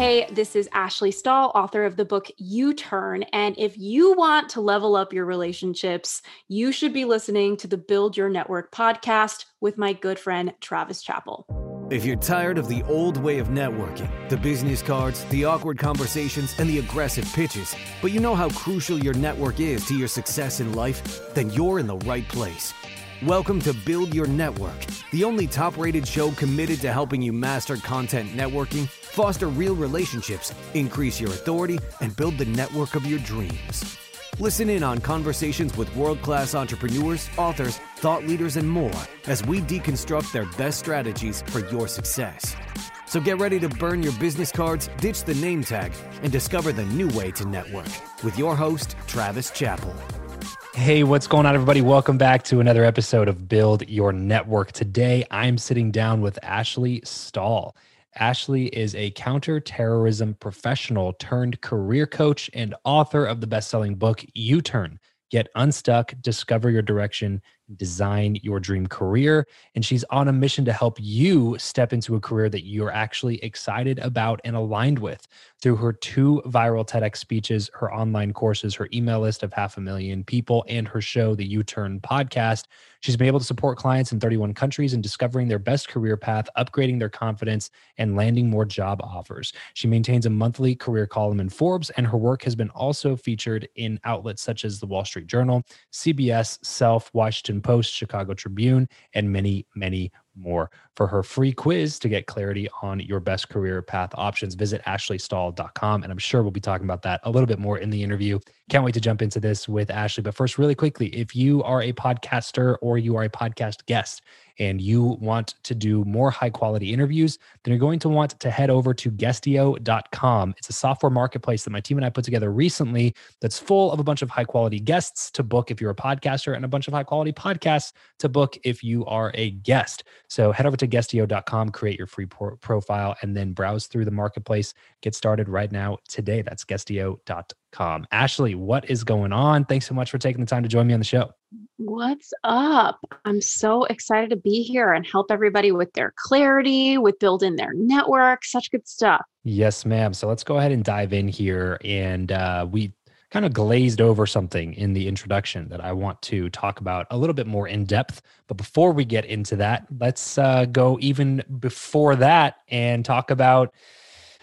Hey, this is Ashley Stahl, author of the book You Turn. And if you want to level up your relationships, you should be listening to the Build Your Network podcast with my good friend, Travis Chappell. If you're tired of the old way of networking, the business cards, the awkward conversations, and the aggressive pitches, but you know how crucial your network is to your success in life, then you're in the right place. Welcome to Build Your Network, the only top rated show committed to helping you master content networking foster real relationships, increase your authority, and build the network of your dreams. Listen in on conversations with world class entrepreneurs, authors, thought leaders, and more as we deconstruct their best strategies for your success. So get ready to burn your business cards, ditch the name tag, and discover the new way to network with your host, Travis Chappell. Hey, what's going on, everybody? Welcome back to another episode of Build Your Network. Today, I'm sitting down with Ashley Stahl. Ashley is a counterterrorism professional turned career coach and author of the best selling book, You Turn Get Unstuck, Discover Your Direction, design your dream career. And she's on a mission to help you step into a career that you're actually excited about and aligned with through her two viral TEDx speeches, her online courses, her email list of half a million people, and her show, the You Turn podcast. She's been able to support clients in 31 countries in discovering their best career path, upgrading their confidence, and landing more job offers. She maintains a monthly career column in Forbes, and her work has been also featured in outlets such as the Wall Street Journal, CBS, Self, Washington Post, Chicago Tribune, and many, many more. For her free quiz to get clarity on your best career path options, visit ashleystahl.com. And I'm sure we'll be talking about that a little bit more in the interview. Can't wait to jump into this with Ashley. But first, really quickly, if you are a podcaster or you are a podcast guest and you want to do more high quality interviews, then you're going to want to head over to guestio.com. It's a software marketplace that my team and I put together recently that's full of a bunch of high quality guests to book if you're a podcaster and a bunch of high quality podcasts to book if you are a guest. So head over to guestio.com, create your free pro- profile, and then browse through the marketplace. Get started right now today. That's guestio.com. Ashley, what is going on? Thanks so much for taking the time to join me on the show. What's up? I'm so excited to be here and help everybody with their clarity, with building their network. Such good stuff. Yes, ma'am. So let's go ahead and dive in here. And uh, we kind of glazed over something in the introduction that I want to talk about a little bit more in depth. But before we get into that, let's uh, go even before that and talk about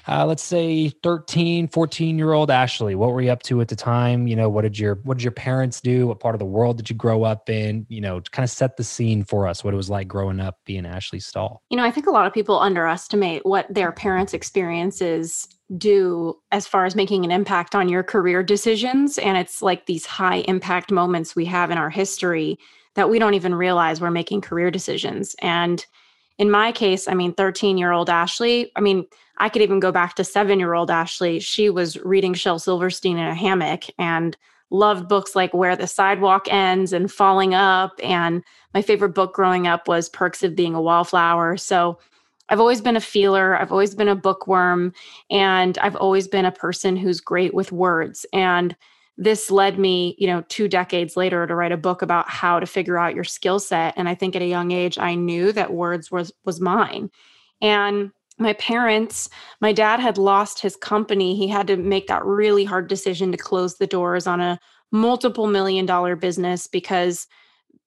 uh, let's say 13 14 year old ashley. What were you up to at the time? You know what did your what did your parents do? What part of the world did you grow up in? You know kind of set the scene for us what it was like growing up being ashley stahl. You know i think a lot of people underestimate what their parents experiences do as far as making an impact on your career decisions. And it's like these high impact moments we have in our history that we don't even realize we're making career decisions. And in my case, I mean, 13 year old Ashley, I mean, I could even go back to seven year old Ashley. She was reading Shel Silverstein in a hammock and loved books like Where the Sidewalk Ends and Falling Up. And my favorite book growing up was Perks of Being a Wallflower. So I've always been a feeler, I've always been a bookworm, and I've always been a person who's great with words. And this led me, you know, two decades later to write a book about how to figure out your skill set. And I think at a young age, I knew that words was was mine. And my parents, my dad had lost his company. He had to make that really hard decision to close the doors on a multiple million dollar business because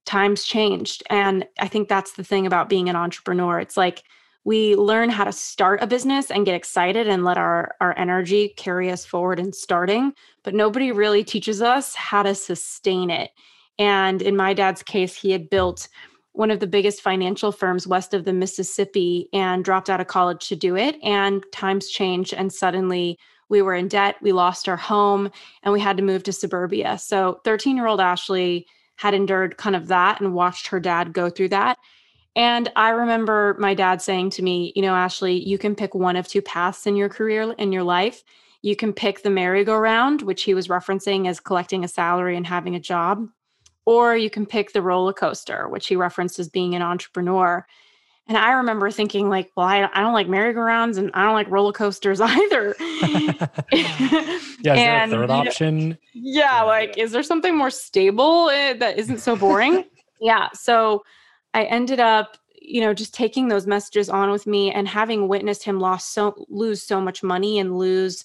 times changed. And I think that's the thing about being an entrepreneur. It's like we learn how to start a business and get excited and let our, our energy carry us forward in starting, but nobody really teaches us how to sustain it. And in my dad's case, he had built one of the biggest financial firms west of the Mississippi and dropped out of college to do it. And times changed, and suddenly we were in debt. We lost our home and we had to move to suburbia. So 13 year old Ashley had endured kind of that and watched her dad go through that. And I remember my dad saying to me, you know, Ashley, you can pick one of two paths in your career, in your life. You can pick the merry-go-round, which he was referencing as collecting a salary and having a job, or you can pick the roller coaster, which he referenced as being an entrepreneur. And I remember thinking, like, well, I, I don't like merry-go-rounds and I don't like roller coasters either. yeah, is and, there a third option? Yeah, yeah, like, is there something more stable uh, that isn't so boring? yeah. So I ended up, you know, just taking those messages on with me and having witnessed him lost so lose so much money and lose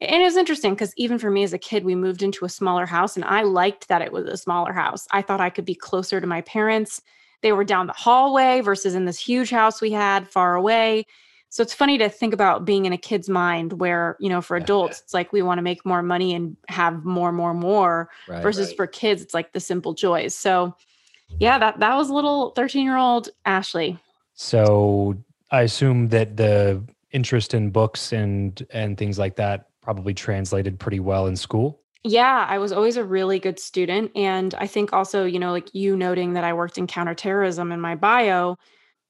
and it was interesting because even for me as a kid, we moved into a smaller house and I liked that it was a smaller house. I thought I could be closer to my parents. They were down the hallway versus in this huge house we had far away. So it's funny to think about being in a kid's mind where, you know, for adults, it's like we want to make more money and have more, more, more right, versus right. for kids, it's like the simple joys. So yeah, that that was little 13 year old Ashley. So I assume that the interest in books and and things like that probably translated pretty well in school. Yeah, I was always a really good student. And I think also, you know, like you noting that I worked in counterterrorism in my bio,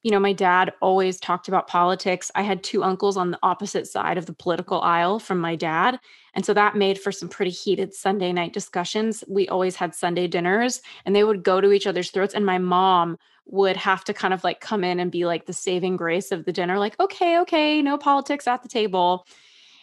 you know, my dad always talked about politics. I had two uncles on the opposite side of the political aisle from my dad. And so that made for some pretty heated Sunday night discussions. We always had Sunday dinners and they would go to each other's throats. And my mom would have to kind of like come in and be like the saving grace of the dinner, like, okay, okay, no politics at the table.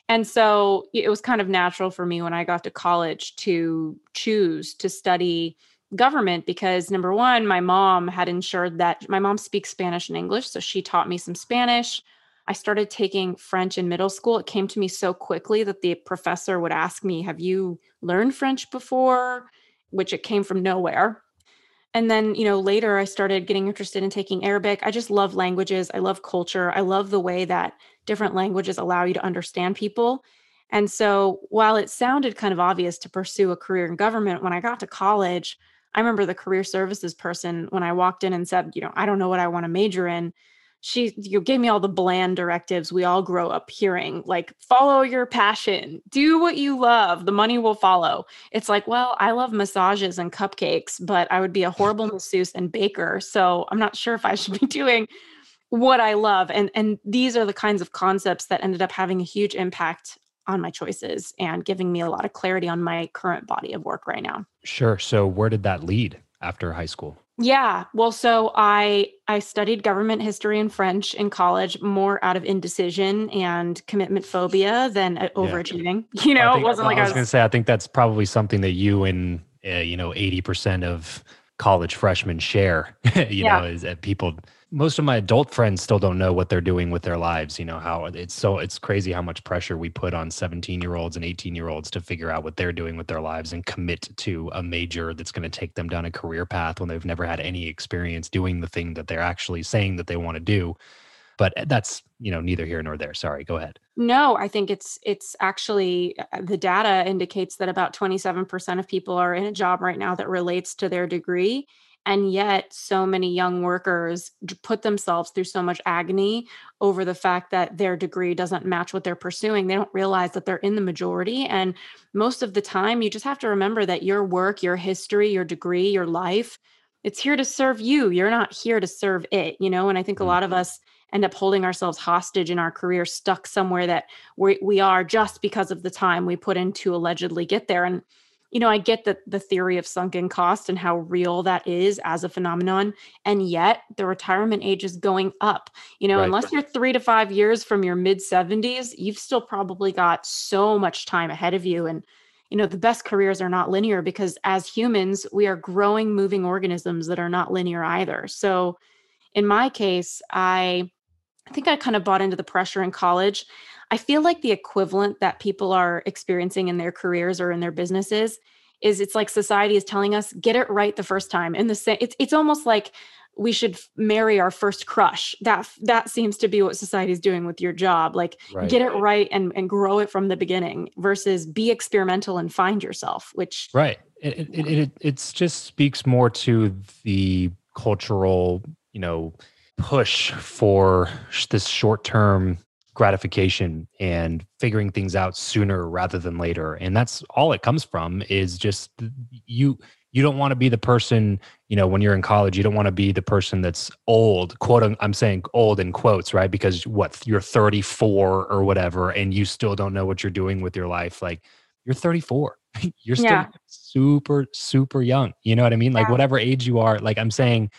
And so it was kind of natural for me when I got to college to choose to study government because number one, my mom had ensured that my mom speaks Spanish and English. So she taught me some Spanish. I started taking French in middle school. It came to me so quickly that the professor would ask me, Have you learned French before? Which it came from nowhere. And then, you know, later I started getting interested in taking Arabic. I just love languages. I love culture. I love the way that different languages allow you to understand people. And so while it sounded kind of obvious to pursue a career in government, when I got to college, I remember the career services person when I walked in and said, you know, I don't know what I want to major in. She you gave me all the bland directives we all grow up hearing, like follow your passion, do what you love, the money will follow. It's like, well, I love massages and cupcakes, but I would be a horrible masseuse and baker. So I'm not sure if I should be doing what I love. And and these are the kinds of concepts that ended up having a huge impact on my choices and giving me a lot of clarity on my current body of work right now. Sure. So where did that lead after high school? Yeah. Well, so I I studied government history and French in college more out of indecision and commitment phobia than uh, overachieving. Yeah. You know, think, it wasn't like I was, was going to say I think that's probably something that you and uh, you know 80% of college freshmen share, you yeah. know, is that people most of my adult friends still don't know what they're doing with their lives you know how it's so it's crazy how much pressure we put on 17 year olds and 18 year olds to figure out what they're doing with their lives and commit to a major that's going to take them down a career path when they've never had any experience doing the thing that they're actually saying that they want to do. But eh, that's you know neither here nor there. Sorry go ahead. No i think it's it's actually uh, the data indicates that about 27% of people are in a job right now that relates to their degree And yet, so many young workers put themselves through so much agony over the fact that their degree doesn't match what they're pursuing. They don't realize that they're in the majority. And most of the time, you just have to remember that your work, your history, your degree, your life, it's here to serve you. You're not here to serve it, you know? And I think a lot of mm-hmm. us end up holding ourselves hostage in our career, stuck somewhere that we, we are just because of the time we put in to allegedly get there. And you know, I get that the theory of sunken cost and how real that is as a phenomenon. And yet the retirement age is going up. You know, right. unless you're three to five years from your mid 70s, you've still probably got so much time ahead of you. And, you know, the best careers are not linear because as humans, we are growing, moving organisms that are not linear either. So in my case, I I think I kind of bought into the pressure in college. I feel like the equivalent that people are experiencing in their careers or in their businesses is it's like society is telling us get it right the first time. And the same, it's it's almost like we should marry our first crush. That that seems to be what society is doing with your job. Like right. get it right and and grow it from the beginning versus be experimental and find yourself. Which right, it it it, it just speaks more to the cultural, you know, push for this short term gratification and figuring things out sooner rather than later and that's all it comes from is just you you don't want to be the person you know when you're in college you don't want to be the person that's old quote i'm saying old in quotes right because what you're 34 or whatever and you still don't know what you're doing with your life like you're 34 you're still yeah. super super young you know what i mean like yeah. whatever age you are like i'm saying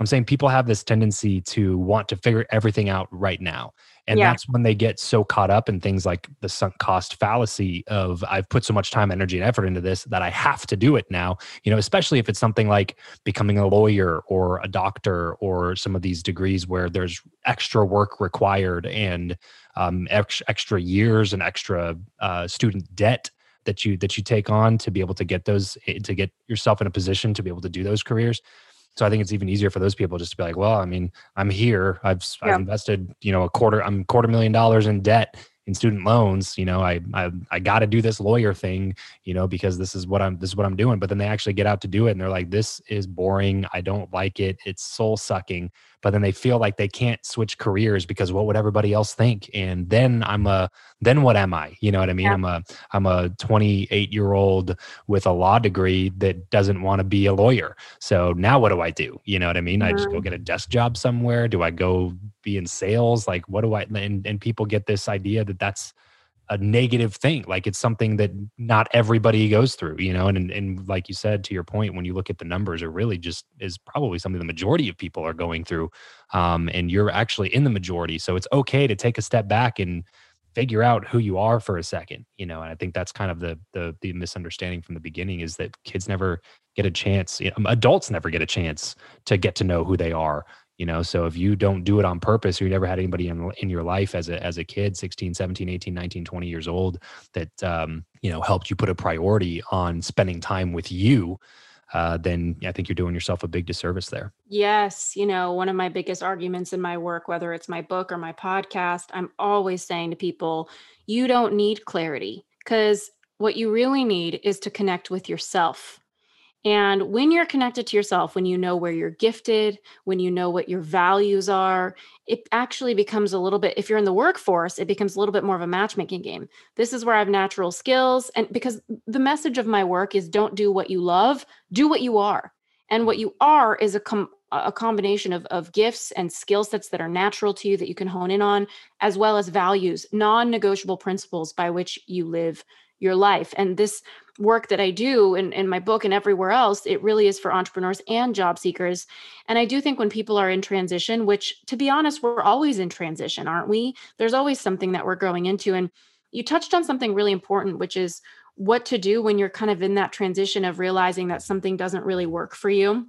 i'm saying people have this tendency to want to figure everything out right now and yeah. that's when they get so caught up in things like the sunk cost fallacy of I've put so much time, energy, and effort into this that I have to do it now. You know, especially if it's something like becoming a lawyer or a doctor or some of these degrees where there's extra work required and um, ex- extra years and extra uh, student debt that you that you take on to be able to get those eh, to get yourself in a position to be able to do those careers so I think it's even easier for those people just to be like, well, I mean, I'm here. I've yeah. I've invested, you know, a quarter. I'm quarter million dollars in debt in student loans. You know, I I I got to do this lawyer thing. You know, because this is what I'm this is what I'm doing. But then they actually get out to do it, and they're like, this is boring. I don't like it. It's soul sucking but then they feel like they can't switch careers because what would everybody else think? And then i'm a then what am i? You know what i mean? Yeah. i'm a i'm a 28 year old with a law degree that doesn't want to be a lawyer. So now what do i do? You know what i mean? Mm-hmm. i just go mm-hmm. get a desk job somewhere. Do i go be in sales? Like what do i and, and people get this idea that that's a negative thing. Like it's something that not everybody goes through, you know. And and and like you said, to your point, when you look at the numbers, it really just is probably something the majority of people are going through. Um, and you're actually in the majority, so it's okay to take a step back and figure out who you are for a second, you know. And I think that's kind of the the the misunderstanding from the beginning is that kids never get a chance, you know, adults never get a chance to get to know who they are you know so if you don't do it on purpose or you never had anybody in, in your life as a as a kid 16 17 18 19 20 years old that um, you know helped you put a priority on spending time with you uh, then I think you're doing yourself a big disservice there. Yes. You know, one of my biggest arguments in my work, whether it's my book or my podcast, I'm always saying to people, you don't need clarity because what you really need is to connect with yourself. And when you're connected to yourself, when you know where you're gifted, when you know what your values are, it actually becomes a little bit, if you're in the workforce, it becomes a little bit more of a matchmaking game. This is where I have natural skills. And because the message of my work is don't do what you love, do what you are. And what you are is a, com- a combination of, of gifts and skill sets that are natural to you that you can hone in on, as well as values, non negotiable principles by which you live your life. And this work that I do in, in my book and everywhere else, it really is for entrepreneurs and job seekers. And I do think when people are in transition, which to be honest, we're always in transition, aren't we? There's always something that we're growing into. And you touched on something really important, which is what to do when you're kind of in that transition of realizing that something doesn't really work for you.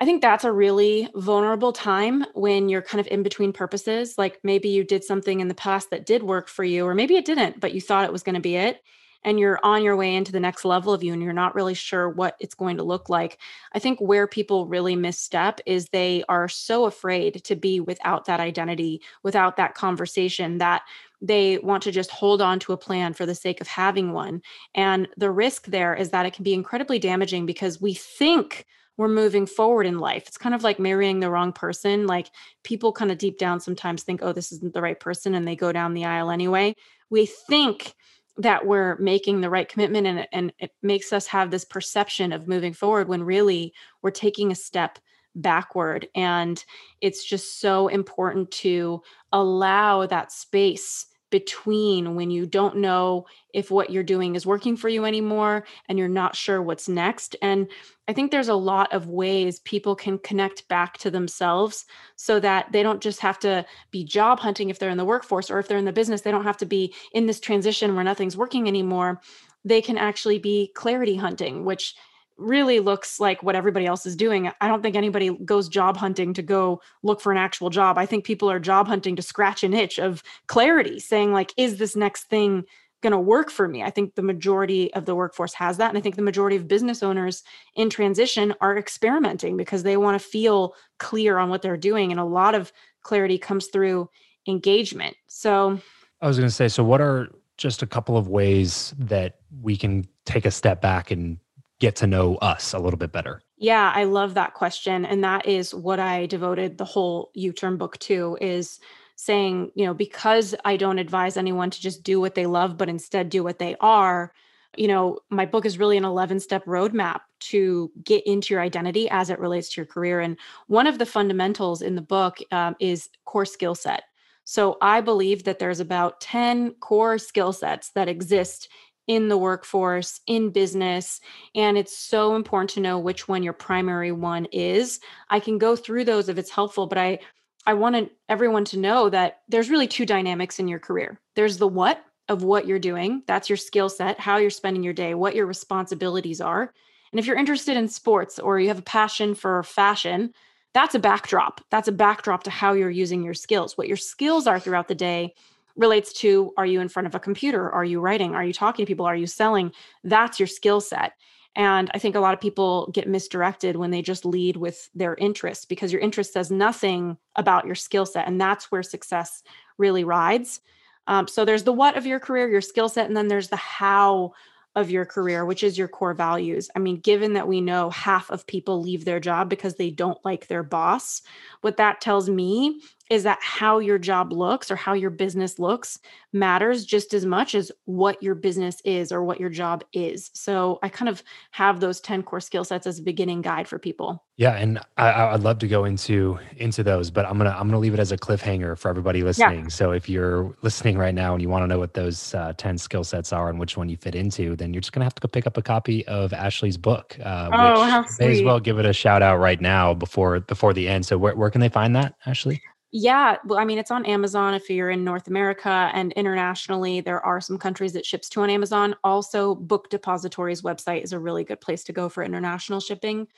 I think that's a really vulnerable time when you're kind of in between purposes. Like maybe you did something in the past that did work for you, or maybe it didn't, but you thought it was going to be it and you're on your way into the next level of you and you're not really sure what it's going to look like. I think where people really misstep is they are so afraid to be without that identity, without that conversation that they want to just hold on to a plan for the sake of having one. And the risk there is that it can be incredibly damaging because we think we're moving forward in life. It's kind of like marrying the wrong person. Like people kind of deep down sometimes think, oh, this isn't the right person, and they go down the aisle anyway. We think that we're making the right commitment and, and it makes us have this perception of moving forward when really we're taking a step backward. And it's just so important to allow that space between when you don't know if what you're doing is working for you anymore and you're not sure what's next. And I think there's a lot of ways people can connect back to themselves so that they don't just have to be job hunting if they're in the workforce or if they're in the business, they don't have to be in this transition where nothing's working anymore. They can actually be clarity hunting, which really looks like what everybody else is doing. I don't think anybody goes job hunting to go look for an actual job. I think people are job hunting to scratch an itch of clarity, saying, like, is this next thing going to work for me? I think the majority of the workforce has that. And I think the majority of business owners in transition are experimenting because they want to feel clear on what they're doing. And a lot of clarity comes through engagement. So I was going to say, so what are just a couple of ways that we can take a step back and get to know us a little bit better? Yeah, I love that question. And that is what I devoted the whole You Turn book to is saying, you know, because I don't advise anyone to just do what they love, but instead do what they are. You know, my book is really an 11 step roadmap to get into your identity as it relates to your career. And one of the fundamentals in the book um, is core skill set. So I believe that there's about 10 core skill sets that exist in the workforce, in business. And it's so important to know which one your primary one is. I can go through those if it's helpful, but I I wanted everyone to know that there's really two dynamics in your career. There's the what of what you're doing, that's your skill set, how you're spending your day, what your responsibilities are. And if you're interested in sports or you have a passion for fashion, that's a backdrop. That's a backdrop to how you're using your skills. What your skills are throughout the day relates to are you in front of a computer? Are you writing? Are you talking to people? Are you selling? That's your skill set. And I think a lot of people get misdirected when they just lead with their interest because your interest says nothing about your skill set. And that's where success really rides. Um, so there's the what of your career, your skill set, and then there's the how of your career, which is your core values. I mean, given that we know half of people leave their job because they don't like their boss, what that tells me is that how your job looks or how your business looks matters just as much as what your business is or what your job is. So I kind of have those 10 core skill sets as a beginning guide for people. Yeah, and I, would love to go into into those, but I'm gonna I'm gonna leave it as a cliffhanger for everybody listening. Yeah. So if you're listening right now and you want to know what those uh, 10 skill sets are and which one you fit into, then you're just gonna have to go pick up a copy of Ashley's book. Uh, oh, how sweet! May as well give it a shout out right now before before the end. So where where can they find that, Ashley? Yeah, well, I mean, it's on Amazon if you're in North America and internationally. There are some countries that ships to on Amazon. Also, Book Depository's website is a really good place to go for international shipping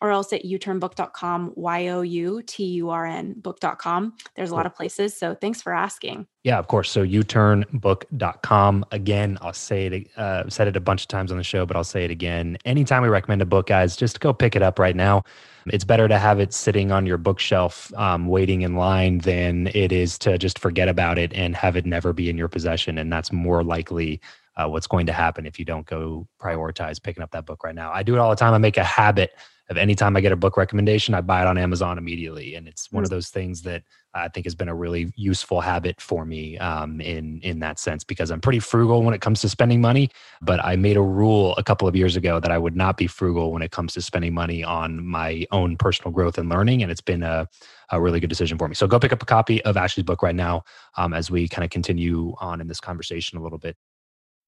or else at youturnbook.com, Y O U T U R N book.com. There's a lot of places. So thanks for asking. Yeah, of course. So youturnbook.com. Again, I'll say it, uh, said it a bunch of times on the show, but I'll say it again. Anytime we recommend a book, guys, just go pick it up right now. It's better to have it sitting on your bookshelf, um, waiting in line, than it is to just forget about it and have it never be in your possession. And that's more likely uh, what's going to happen if you don't go prioritize picking up that book right now. I do it all the time. I make a habit of anytime I get a book recommendation, I buy it on Amazon immediately. And it's one of mm. those things that I think has been a really useful habit for me um, in in that sense because I'm pretty frugal when it comes to spending money. But I made a rule a couple of years ago that I would not be frugal when it comes to spending money on my own personal growth and learning, and it's been a, a really good decision for me. So go pick up a copy of Ashley's book right now um, as we kind of continue on in this conversation a little bit.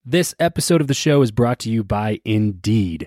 This episode of the show is brought to you by Indeed.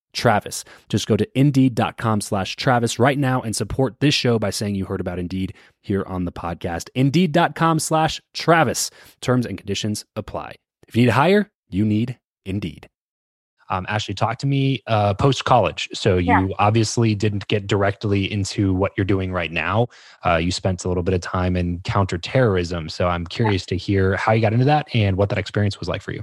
Travis. Just go to indeed.com slash Travis right now and support this show by saying you heard about Indeed here on the podcast. Indeed.com slash Travis. Terms and conditions apply. If you need to hire, you need Indeed. Um, Ashley, talk to me uh, post college. So you yeah. obviously didn't get directly into what you're doing right now. Uh, you spent a little bit of time in counterterrorism. So I'm curious yeah. to hear how you got into that and what that experience was like for you.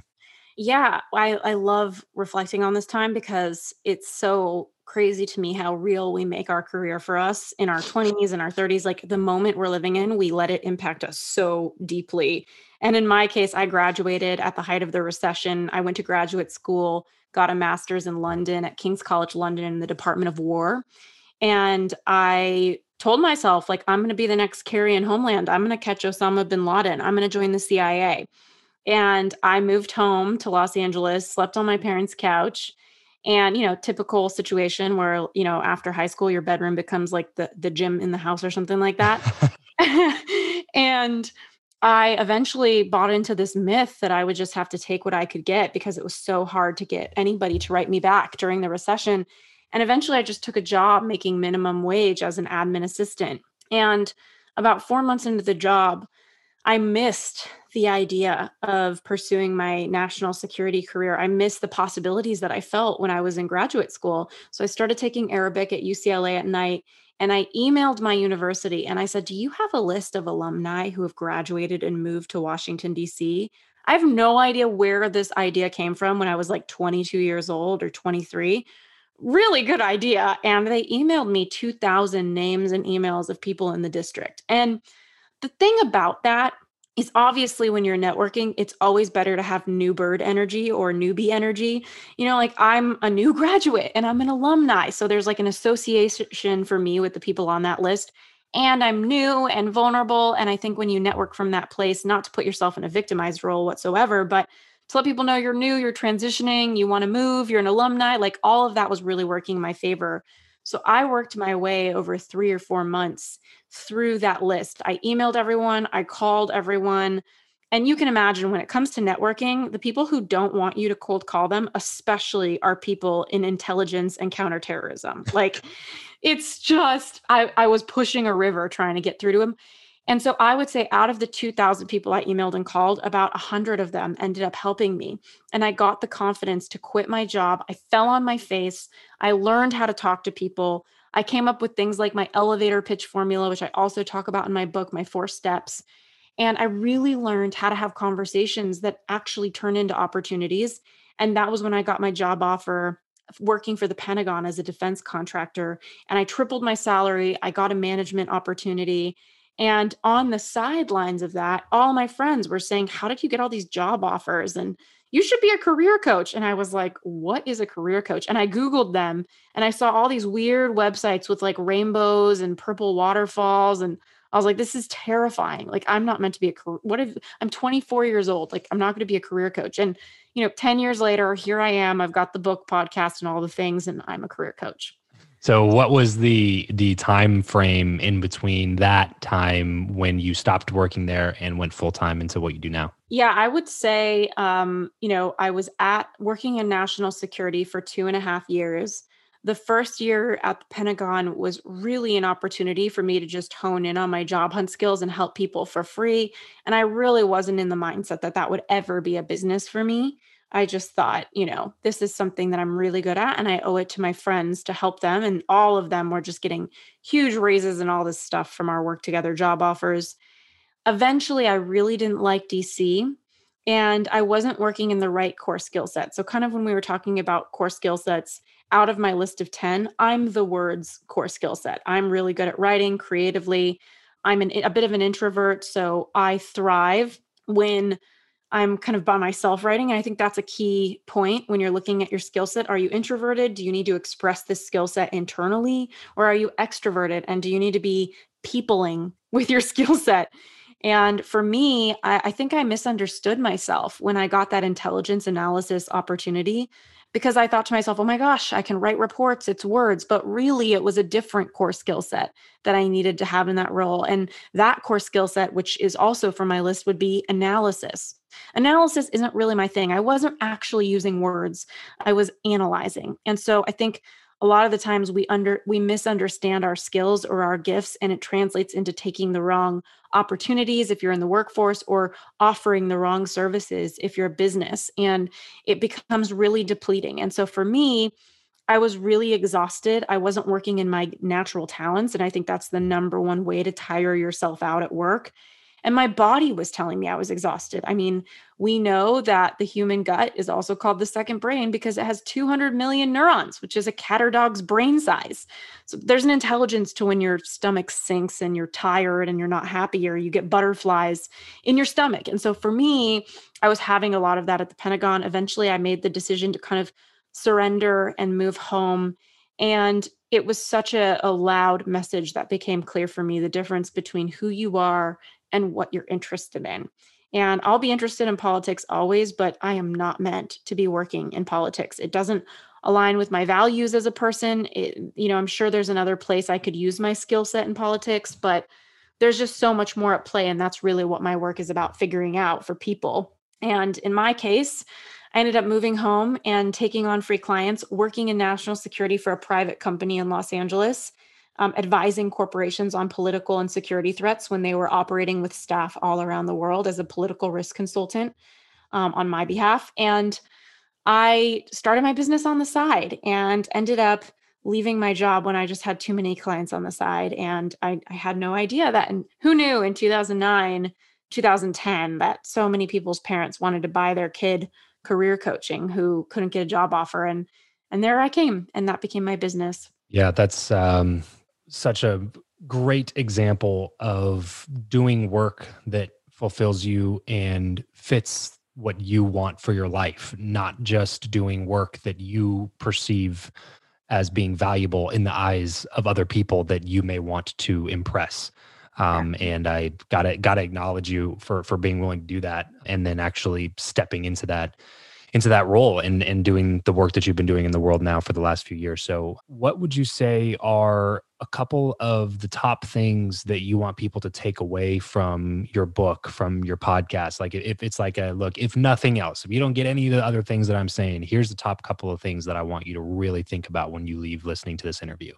Yeah, I, I love reflecting on this time because it's so crazy to me how real we make our career for us in our 20s and our 30s. Like the moment we're living in, we let it impact us so deeply. And in my case, I graduated at the height of the recession. I went to graduate school, got a master's in London at King's College London in the Department of War. And I told myself, like, I'm going to be the next Carrie in Homeland. I'm going to catch Osama bin Laden. I'm going to join the CIA. And I moved home to Los Angeles, slept on my parents' couch. And, you know, typical situation where, you know, after high school, your bedroom becomes like the, the gym in the house or something like that. and I eventually bought into this myth that I would just have to take what I could get because it was so hard to get anybody to write me back during the recession. And eventually I just took a job making minimum wage as an admin assistant. And about four months into the job, I missed the idea of pursuing my national security career. I missed the possibilities that I felt when I was in graduate school. So I started taking Arabic at UCLA at night and I emailed my university and I said, Do you have a list of alumni who have graduated and moved to Washington, D.C.? I have no idea where this idea came from when I was like 22 years old or 23. Really good idea. And they emailed me 2,000 names and emails of people in the district. And the thing about that is obviously when you're networking, it's always better to have new bird energy or newbie energy. You know, like I'm a new graduate and I'm an alumni. So there's like an association for me with the people on that list. And I'm new and vulnerable. And I think when you network from that place, not to put yourself in a victimized role whatsoever, but to let people know you're new, you're transitioning, you want to move, you're an alumni, like all of that was really working in my favor. So I worked my way over three or four months through that list. I emailed everyone, I called everyone. And you can imagine when it comes to networking, the people who don't want you to cold call them, especially are people in intelligence and counterterrorism. Like it's just, I, I was pushing a river trying to get through to them. And so I would say out of the 2000 people I emailed and called, about 100 of them ended up helping me. And I got the confidence to quit my job. I fell on my face. I learned how to talk to people. I came up with things like my elevator pitch formula, which I also talk about in my book, My Four Steps. And I really learned how to have conversations that actually turn into opportunities. And that was when I got my job offer working for the Pentagon as a defense contractor. And I tripled my salary. I got a management opportunity and on the sidelines of that, all my friends were saying, How did you get all these job offers? And you should be a career coach. And I was like, What is a career coach? And I Googled them and I saw all these weird websites with like rainbows and purple waterfalls. And I was like, This is terrifying. Like, I'm not meant to be a career. What if I'm 24 years old? Like, I'm not going to be a career coach. And, you know, 10 years later, here I am. I've got the book, podcast, and all the things, and I'm a career coach. So what was the the time frame in between that time when you stopped working there and went full time into what you do now? Yeah, I would say um, you know, I was at working in national security for two and a half years. The first year at the Pentagon was really an opportunity for me to just hone in on my job hunt skills and help people for free. And I really wasn't in the mindset that that would ever be a business for me. I just thought, you know, this is something that I'm really good at and I owe it to my friends to help them. And all of them were just getting huge raises and all this stuff from our work together job offers. Eventually, I really didn't like DC and I wasn't working in the right core skill set. So, kind of when we were talking about core skill sets, out of my list of 10, I'm the words core skill set. I'm really good at writing creatively. I'm an, a bit of an introvert. So, I thrive when I'm kind of by myself writing. And I think that's a key point when you're looking at your skill set. Are you introverted? Do you need to express this skill set internally? Or are you extroverted? And do you need to be peopling with your skill set? And for me, I, I, think I misunderstood myself when I got that intelligence analysis opportunity because I thought to myself, oh my gosh, I can write reports, it's words. But really, it was a different core skill set that I needed to have in that role. And that core skill set, which is also from my list, would be analysis. Analysis isn't really my thing. I wasn't actually using words, I was analyzing. And so I think a lot of the times we under we misunderstand our skills or our gifts and it translates into taking the wrong opportunities if you're in the workforce or offering the wrong services if you're a business and it becomes really depleting and so for me I was really exhausted. I wasn't working in my natural talents. And I think that's the number one way to tire yourself out at work and my body was telling me I was exhausted. I mean, we know that the human gut is also called the second brain because it has 200 million neurons, which is a cat or dog's brain size. So there's an intelligence to when your stomach sinks and you're tired and you're not happy or you get butterflies in your stomach. And so for me, I was having a lot of that at the Pentagon. Eventually, I made the decision to kind of surrender and move home. And it was such a, a loud message that became clear for me the difference between who you are and what you're interested in. And I'll be interested in politics always, but I am not meant to be working in politics. It doesn't align with my values as a person. It, you know, I'm sure there's another place I could use my skill set in politics, but there's just so much more at play. And that's really what my work is about figuring out for people. And in my case, I ended up moving home and taking on free clients, working in national security for a private company in Los Angeles um, advising corporations on political and security threats when they were operating with staff all around the world as a political risk consultant um, on my behalf. And I started my business on the side and ended up leaving my job when I just had too many clients on the side. And I, I had no idea that. And who knew in 2009, 2010, that so many people's parents wanted to buy their kid career coaching who couldn't get a job offer. And and there I came, and that became my business. Yeah, that's um, such a great example of doing work that fulfills you and fits what you want for your life, not just doing work that you perceive as being valuable in the eyes of other people that you may want to impress. Um, and I gotta gotta acknowledge you for for being willing to do that, and then actually stepping into that into that role and and doing the work that you've been doing in the world now for the last few years. So, what would you say are a couple of the top things that you want people to take away from your book, from your podcast? Like, if it's like a look, if nothing else, if you don't get any of the other things that I'm saying, here's the top couple of things that I want you to really think about when you leave listening to this interview.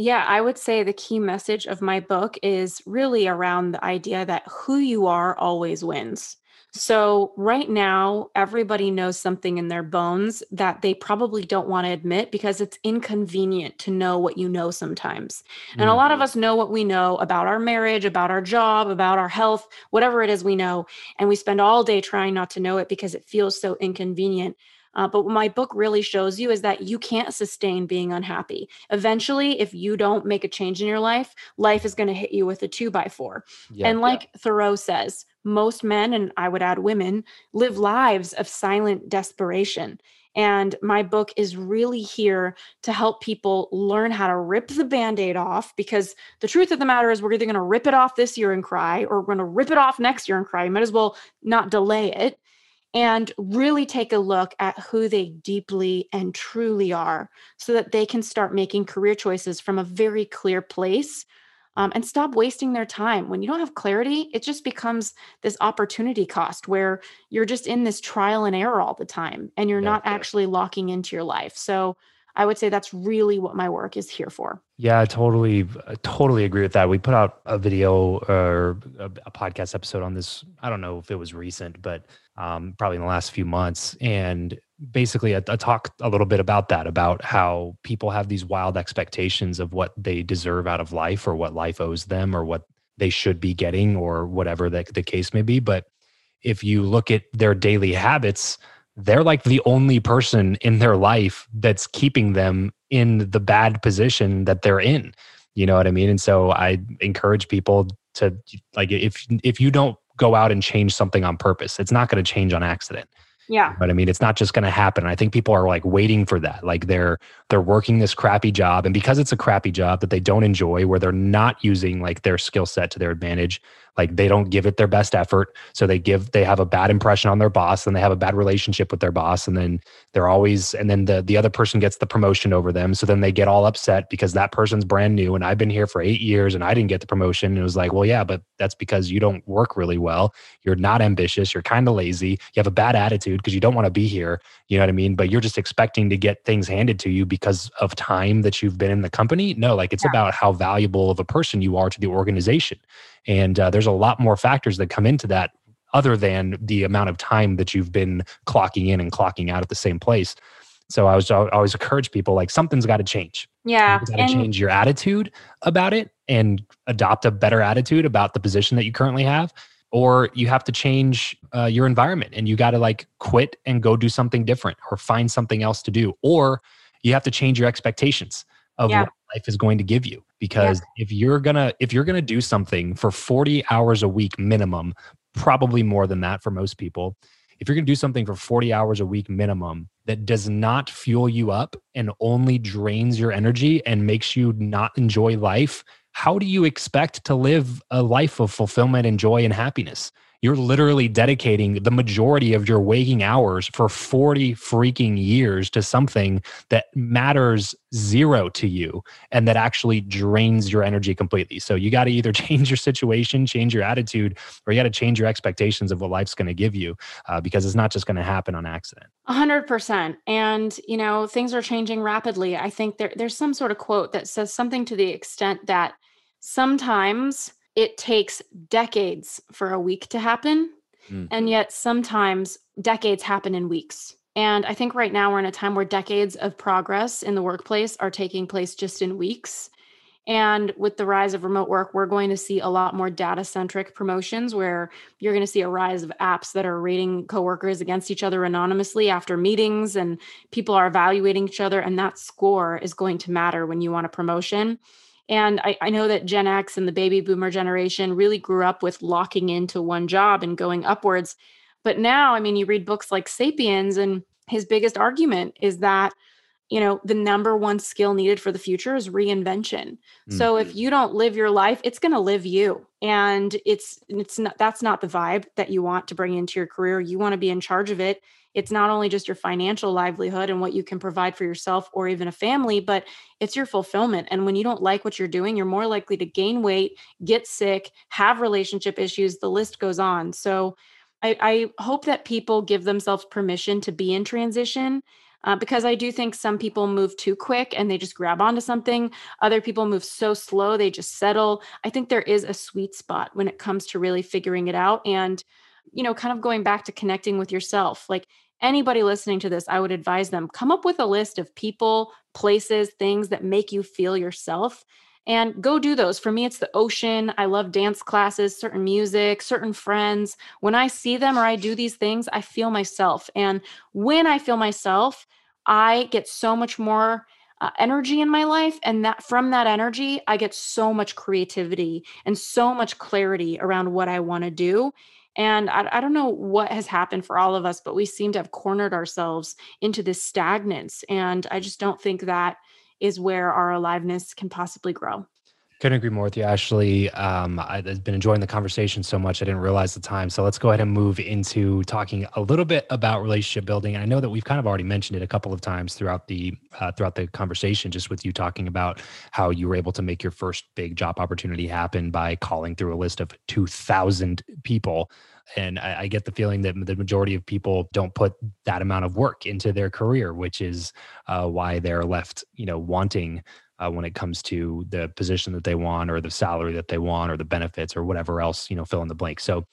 Yeah, I would say the key message of my book is really around the idea that who you are always wins. So, right now, everybody knows something in their bones that they probably don't want to admit because it's inconvenient to know what you know sometimes. And mm-hmm. a lot of mm-hmm. us know what we know about our marriage, about our job, about our health, whatever it is we know. And we spend all day trying not to know it because it feels so inconvenient. Uh, but what my book really shows you is that you can't sustain being unhappy. Eventually, if you don't make a change in your life, life is going to hit you with a two by four. Yeah, and like yeah. Thoreau says, most men, and I would add women, live lives of silent desperation. And my book is really here to help people learn how to rip the band aid off because the truth of the matter is, we're either going to rip it off this year and cry or we're going to rip it off next year and cry. You might as well not delay it and really take a look at who they deeply and truly are so that they can start making career choices from a very clear place um, and stop wasting their time. When you don't have clarity, it just becomes this opportunity cost where you're just in this trial and error all the time and you're yeah, not actually locking into your life. So I would say that's really what my work is here for. Yeah, I totally, totally agree with that. We put out a video or a, a podcast episode on this. I don't know if it was recent, but um, probably in the last few months. And basically, I, I talked a little bit about that, about how people have these wild expectations of what they deserve out of life or what life owes them or what they should be getting or whatever the case may be. But if you look at their daily habits, they're like the only person in their life that's keeping them in the bad position that they're in. You know what I mean? And so I encourage people to like if if you don't go out and change something on purpose, it's not going to change on accident. Yeah. But I mean, it's not just going to happen. I think people are like waiting for that. Like they're they're working this crappy job, and because it's a crappy job that they don't enjoy, where they're not using like their skill set to their advantage, like they don't give it their best effort. So they give they have a bad impression on their boss and they have a bad relationship with their boss and then they're always and then the the other person gets the promotion over them. So then they get all upset because that person's brand new and I've been here for 8 years and I didn't get the promotion. And it was like well yeah but that's because you don't work really well. You're not ambitious. You're kind of lazy. You have a bad attitude because you don't want to be here. You know what I mean? But you're just expecting to get things handed to you because of time that you've been in the company? No like it's yeah. about how valuable of a person you are to the organization and uh, there's a lot more factors that come into that other than the amount of time that you've been clocking in and clocking out at the same place. So I was I always encourage people like something's got to change. Yeah, got to change your attitude about it and adopt a better attitude about the position that you currently have, or you have to change uh, your environment and you got to like quit and go do something different or find something else to do, or you have to change your expectations of yeah. what life is going to give you because yeah. if you're gonna if you're gonna do something for 40 hours a week minimum probably more than that for most people if you're gonna do something for 40 hours a week minimum that does not fuel you up and only drains your energy and makes you not enjoy life how do you expect to live a life of fulfillment and joy and happiness you're literally dedicating the majority of your waking hours for 40 freaking years to something that matters zero to you and that actually drains your energy completely. So you got to either change your situation, change your attitude, or you got to change your expectations of what life's going to give you uh, because it's not just going to happen on accident. 100%. And, you know, things are changing rapidly. I think there, there's some sort of quote that says something to the extent that sometimes it takes decades for a week to happen. Mm. And yet sometimes decades happen in weeks. And I think right now we're in a time where decades of progress in the workplace are taking place just in weeks. And with the rise of remote work, we're going to see a lot more data centric promotions where you're going to see a rise of apps that are rating coworkers against each other anonymously after meetings, and people are evaluating each other. And that score is going to matter when you want a promotion. And I, I, know that Gen X and the baby boomer generation really grew up with locking into one job and going upwards. But now, I mean, you read books like Sapiens, and his biggest argument is that, you know, the number one skill needed for the future is reinvention. Mm-hmm. So if mm-hmm. you don't live your life, it's going to live you. And it's it's not that's not the vibe that you want to bring into your career. You want to be in charge of it it's not only just your financial livelihood and what you can provide for yourself or even a family, but it's your fulfillment. And when you don't like what you're doing, you're more likely to gain weight, get sick, have relationship issues. The list goes on. So I, I hope that people give themselves permission to be in transition. Uh, because I do think some people move too quick and they just grab onto something. Other people move so slow, they just settle. I think there is a sweet spot when it comes to really figuring it out. And, you know, kind of going back to connecting with yourself. Like anybody listening to this, I would advise them come up with a list of people, places, things that make you feel yourself and go do those. For me, it's the ocean. I love dance classes, certain music, certain friends. When I see them or I do these things, I feel myself. And when I feel myself, I get so much more uh, energy in my life and that from that energy i get so much creativity and so much clarity around what i want to do and I, I, don't know what has happened for all of us, but we seem to have cornered ourselves into this stagnance. And I just don't think that is where our aliveness can possibly grow. Couldn't agree more with you, Ashley. Um, I've been enjoying the conversation so much, I didn't realize the time. So let's go ahead and move into talking a little bit about relationship building. And I know that we've kind of already mentioned it a couple of times throughout the uh, throughout the conversation, just with you talking about how you were able to make your first big job opportunity happen by calling through a list of two thousand people. And I, I get the feeling that the majority of people don't put that amount of work into their career, which is uh, why they're left, you know, wanting uh, when it comes to the position that they want or the salary that they want or the benefits or whatever else, you know, fill in the blank. So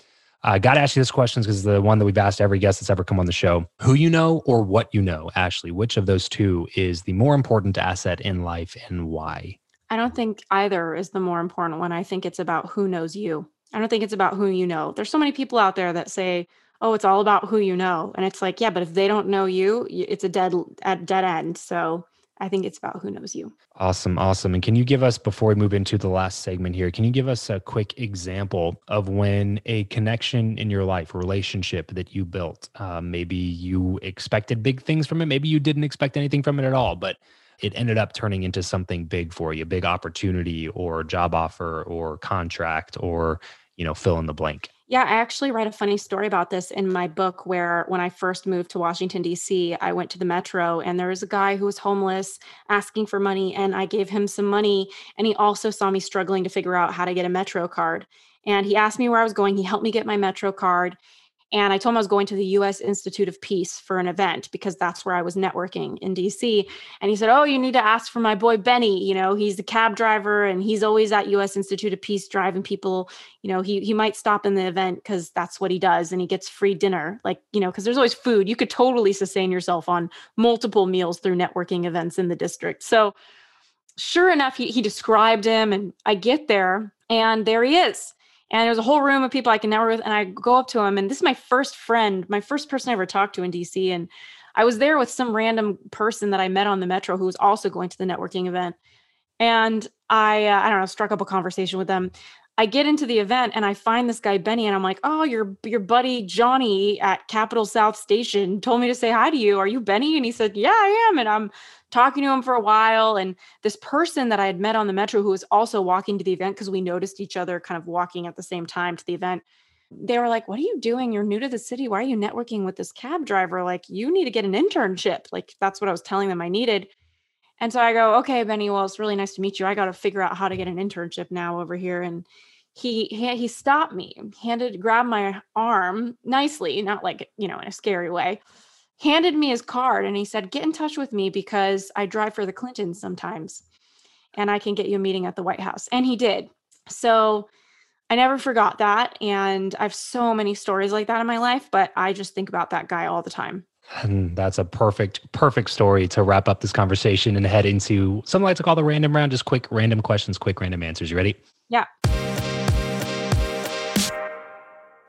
I uh, got to ask you this question because the one that we've asked every guest that's ever come on the show who you know or what you know, Ashley, which of those two is the more important asset in life and why? I don't think either is the more important one. I think it's about who knows you. I don't think it's about who you know. There's so many people out there that say, "Oh, it's all about who you know," and it's like, yeah, but if they don't know you, it's a dead at dead end. So I think it's about who knows you. Awesome. Awesome. And can you give us, before we move into the last segment here, can you give us a quick example of when a connection in your life, a relationship that you built, uh, maybe you expected big things from it, maybe you didn't expect anything from it at all, but it ended up turning into something big for you, big opportunity or job offer or contract or, you know, fill in the blank? Yeah, I actually write a funny story about this in my book where when I first moved to Washington, D.C., I went to the metro and there was a guy who was homeless asking for money, and I gave him some money. And he also saw me struggling to figure out how to get a metro card. And he asked me where I was going. He helped me get my metro card. And I told him I was going to the US Institute of Peace for an event because that's where I was networking in DC. And he said, Oh, you need to ask for my boy Benny. You know, he's the cab driver and he's always at US Institute of Peace driving people. You know, he he might stop in the event because that's what he does and he gets free dinner. Like, you know, because there's always food. You could totally sustain yourself on multiple meals through networking events in the district. So sure enough, he he described him and I get there and there he is and there's a whole room of people I can network with. And I go up to him, and this is my first friend, my first person I ever talked to in DC. And I was there with some random person that I met on the metro who was also going to the networking event. And I, uh, I don't know, struck up a conversation with them. I get into the event and I find this guy Benny, and I'm like, "Oh, your your buddy Johnny at Capitol South Station told me to say hi to you. Are you Benny?" And he said, "Yeah, I am." And I'm talking to him for a while. And this person that I had met on the metro who was also walking to the event because we noticed each other kind of walking at the same time to the event. They were like, What are you doing? You're new to the city. Why are you networking with this cab driver? Like, you need to get an internship. Like, that's what I was telling them I needed. And so I go, Okay, Benny, well, it's really nice to meet you. I got to figure out how to get an internship now over here. And he, he he stopped me, handed grabbed my arm nicely, not like, you know, in a scary way handed me his card and he said, Get in touch with me because I drive for the Clintons sometimes and I can get you a meeting at the White House. And he did. So I never forgot that. And I have so many stories like that in my life, but I just think about that guy all the time. And that's a perfect, perfect story to wrap up this conversation and head into something I like to call the random round, just quick random questions, quick random answers. You ready? Yeah.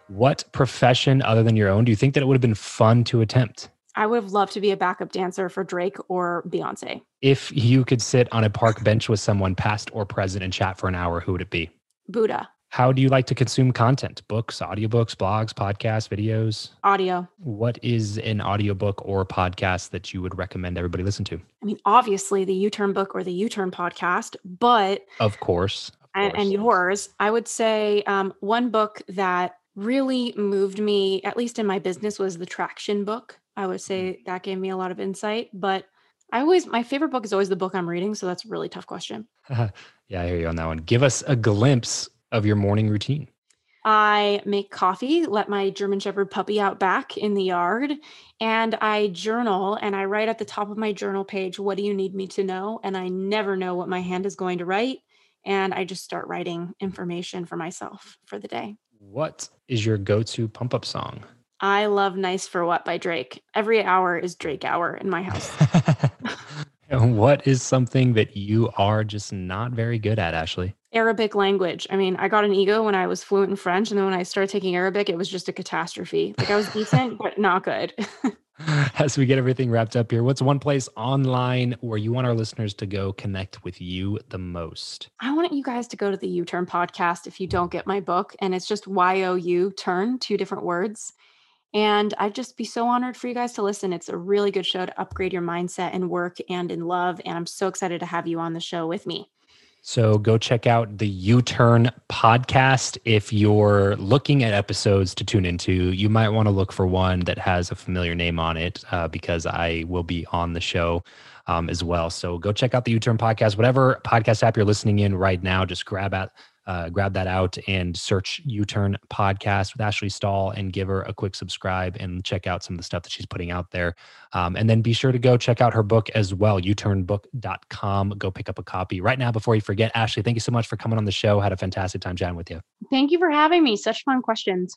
What profession other than your own do you think that it would have been fun to attempt? I would have loved to be a backup dancer for Drake or Beyonce. If you could sit on a park bench with someone past or present and chat for an hour, who would it be? Buddha. How do you like to consume content? Books, audiobooks, blogs, podcasts, videos? Audio. What is an audiobook or podcast that you would recommend everybody listen to? I mean, obviously the You Turn book or the You Turn podcast, but of course, of and, course. and, yours, I would say um, one book that really moved me, at least in my business, was the Traction book. I would mm. say that gave me a lot of insight. But I always, my favorite book is always the book I'm reading. So that's a really tough question. yeah, I hear you on that one. Give us a glimpse of your morning routine. I make coffee, let my German Shepherd puppy out back in the yard, and I journal and I write at the top of my journal page, What do you need me to know? And I never know what my hand is going to write. And I just start writing information for myself for the day. What is your go to pump up song? I love Nice for What by Drake. Every hour is Drake hour in my house. what is something that you are just not very good at, Ashley? Arabic language. I mean, I got an ego when I was fluent in French. And then when I started taking Arabic, it was just a catastrophe. Like I was decent, but not good. As we get everything wrapped up here, what's one place online where you want our listeners to go connect with you the most? I want you guys to go to the You Turn podcast if you don't get my book. And it's just Y O U turn, two different words. And I'd just be so honored for you guys to listen. It's a really good show to upgrade your mindset in work and in love. And I'm so excited to have you on the show with me. So go check out the You Turn podcast. If you're looking at episodes to tune into, you might want to look for one that has a familiar name on it uh, because I will be on the show um, as well. So go check out the You Turn podcast. Whatever podcast app you're listening in right now, just grab at uh, grab that out and search You Turn Podcast with Ashley Stahl and give her a quick subscribe and check out some of the stuff that she's putting out there. Um, and then be sure to go check out her book as well, youturnbook.com. Go pick up a copy right now before you forget. Ashley, thank you so much for coming on the show. Had a fantastic time chatting with you. Thank you for having me. Such fun questions.